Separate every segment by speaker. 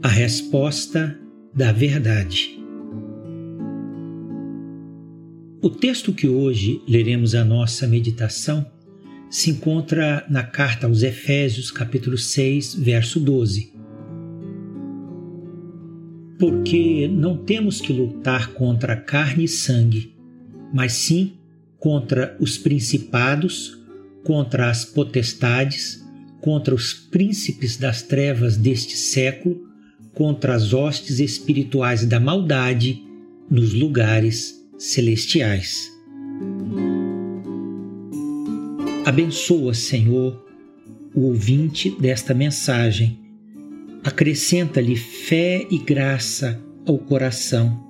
Speaker 1: A resposta da verdade. O texto que hoje leremos a nossa meditação se encontra na carta aos Efésios, capítulo 6, verso 12. Porque não temos que lutar contra carne e sangue, mas sim contra os principados, contra as potestades, contra os príncipes das trevas deste século, contra as hostes espirituais da maldade nos lugares celestiais. Abençoa, Senhor, o ouvinte desta mensagem. Acrescenta-lhe fé e graça ao coração.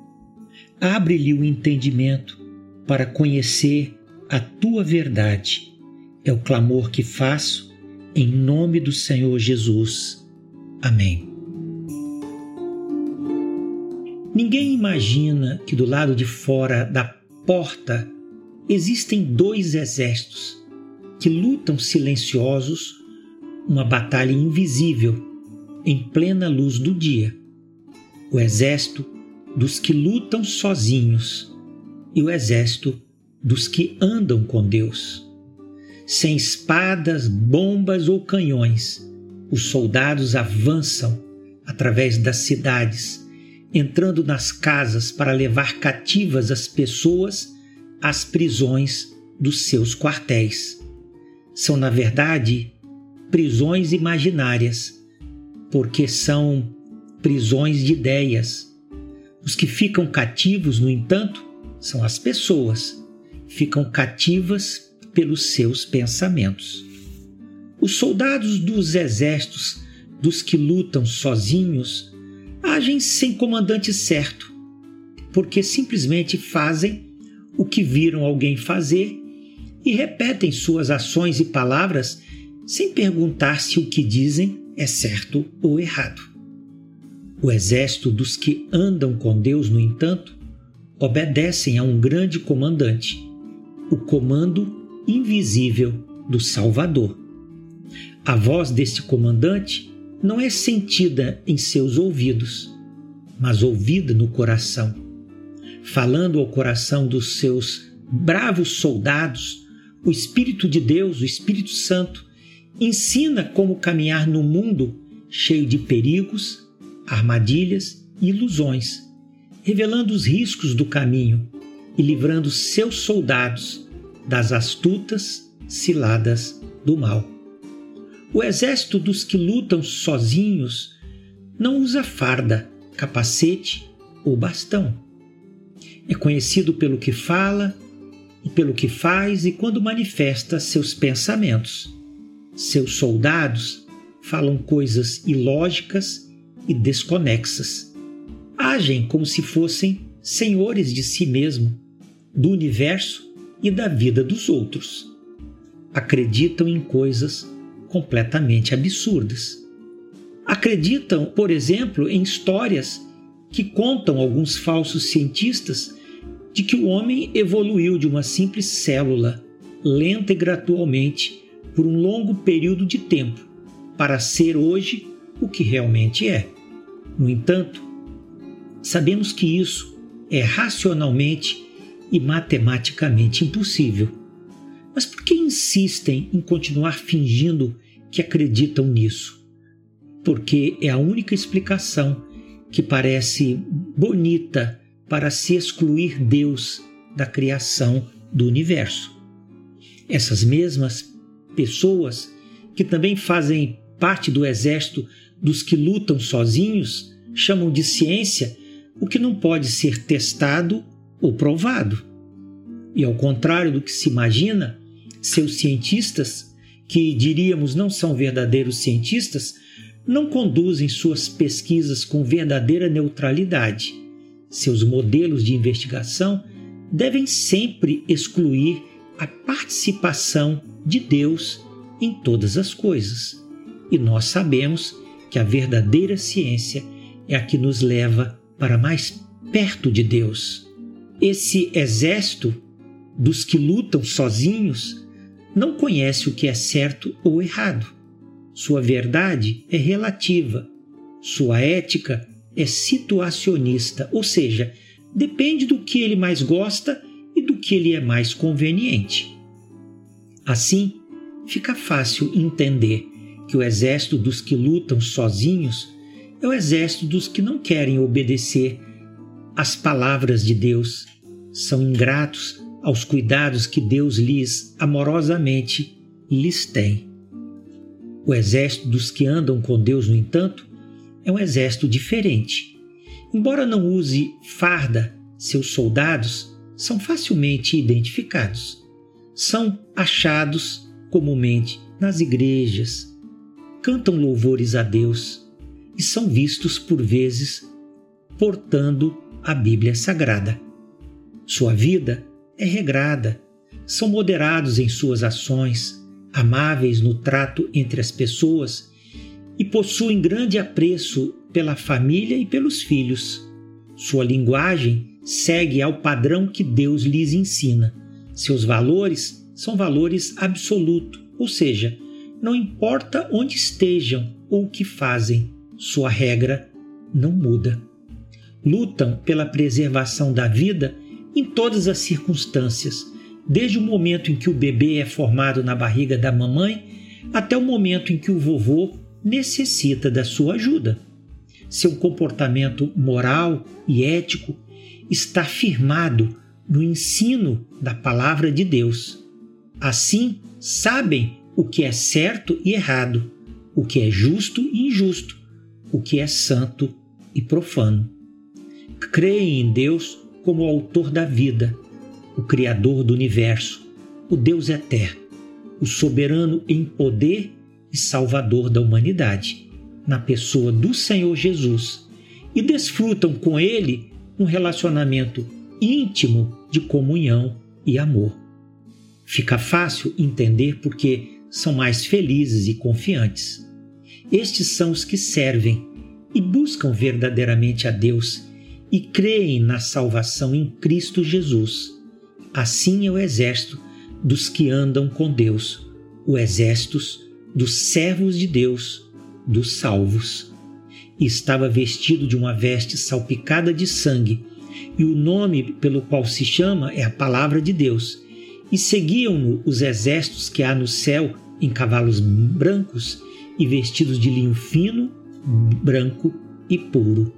Speaker 1: Abre-lhe o entendimento para conhecer a tua verdade. É o clamor que faço em nome do Senhor Jesus. Amém. Ninguém imagina que do lado de fora da porta existem dois exércitos que lutam silenciosos uma batalha invisível em plena luz do dia. O exército dos que lutam sozinhos e o exército dos que andam com Deus. Sem espadas, bombas ou canhões, os soldados avançam através das cidades, entrando nas casas para levar cativas as pessoas às prisões dos seus quartéis são, na verdade, prisões imaginárias, porque são prisões de ideias. Os que ficam cativos, no entanto, são as pessoas, ficam cativas pelos seus pensamentos. Os soldados dos exércitos, dos que lutam sozinhos, agem sem comandante certo, porque simplesmente fazem o que viram alguém fazer e repetem suas ações e palavras sem perguntar se o que dizem é certo ou errado. O exército dos que andam com Deus, no entanto, obedecem a um grande comandante, o comando invisível do Salvador. A voz deste comandante não é sentida em seus ouvidos, mas ouvida no coração, falando ao coração dos seus bravos soldados o Espírito de Deus, o Espírito Santo, ensina como caminhar no mundo cheio de perigos, armadilhas e ilusões, revelando os riscos do caminho e livrando seus soldados das astutas ciladas do mal. O exército dos que lutam sozinhos não usa farda, capacete ou bastão. É conhecido pelo que fala e pelo que faz e quando manifesta seus pensamentos. Seus soldados falam coisas ilógicas e desconexas. Agem como se fossem senhores de si mesmo, do universo e da vida dos outros. Acreditam em coisas completamente absurdas. Acreditam, por exemplo, em histórias que contam alguns falsos cientistas de que o homem evoluiu de uma simples célula, lenta e gradualmente, por um longo período de tempo, para ser hoje o que realmente é. No entanto, sabemos que isso é racionalmente e matematicamente impossível. Mas por que insistem em continuar fingindo que acreditam nisso? Porque é a única explicação que parece bonita para se excluir Deus da criação do universo. Essas mesmas pessoas que também fazem parte do exército dos que lutam sozinhos chamam de ciência o que não pode ser testado ou provado. E ao contrário do que se imagina, seus cientistas, que diríamos não são verdadeiros cientistas, não conduzem suas pesquisas com verdadeira neutralidade seus modelos de investigação devem sempre excluir a participação de Deus em todas as coisas. E nós sabemos que a verdadeira ciência é a que nos leva para mais perto de Deus. Esse exército dos que lutam sozinhos não conhece o que é certo ou errado. Sua verdade é relativa, Sua ética é situacionista, ou seja, depende do que ele mais gosta e do que lhe é mais conveniente. Assim, fica fácil entender que o exército dos que lutam sozinhos é o exército dos que não querem obedecer às palavras de Deus, são ingratos aos cuidados que Deus lhes amorosamente lhes tem. O exército dos que andam com Deus, no entanto, é um exército diferente. Embora não use farda, seus soldados são facilmente identificados. São achados comumente nas igrejas, cantam louvores a Deus e são vistos por vezes portando a Bíblia Sagrada. Sua vida é regrada, são moderados em suas ações, amáveis no trato entre as pessoas e possuem grande apreço pela família e pelos filhos. Sua linguagem segue ao padrão que Deus lhes ensina. Seus valores são valores absolutos, ou seja, não importa onde estejam ou o que fazem, sua regra não muda. Lutam pela preservação da vida em todas as circunstâncias, desde o momento em que o bebê é formado na barriga da mamãe até o momento em que o vovô necessita da sua ajuda. Seu comportamento moral e ético está firmado no ensino da palavra de Deus. Assim, sabem o que é certo e errado, o que é justo e injusto, o que é santo e profano. Creem em Deus como o autor da vida, o Criador do universo, o Deus eterno, o soberano em poder e Salvador da humanidade, na pessoa do Senhor Jesus, e desfrutam com Ele um relacionamento íntimo de comunhão e amor. Fica fácil entender porque são mais felizes e confiantes. Estes são os que servem e buscam verdadeiramente a Deus e creem na salvação em Cristo Jesus. Assim é o exército dos que andam com Deus, o exército dos servos de Deus, dos salvos. Estava vestido de uma veste salpicada de sangue, e o nome pelo qual se chama é a Palavra de Deus. E seguiam-no os exércitos que há no céu em cavalos brancos e vestidos de linho fino, branco e puro.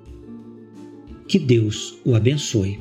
Speaker 1: Que Deus o abençoe.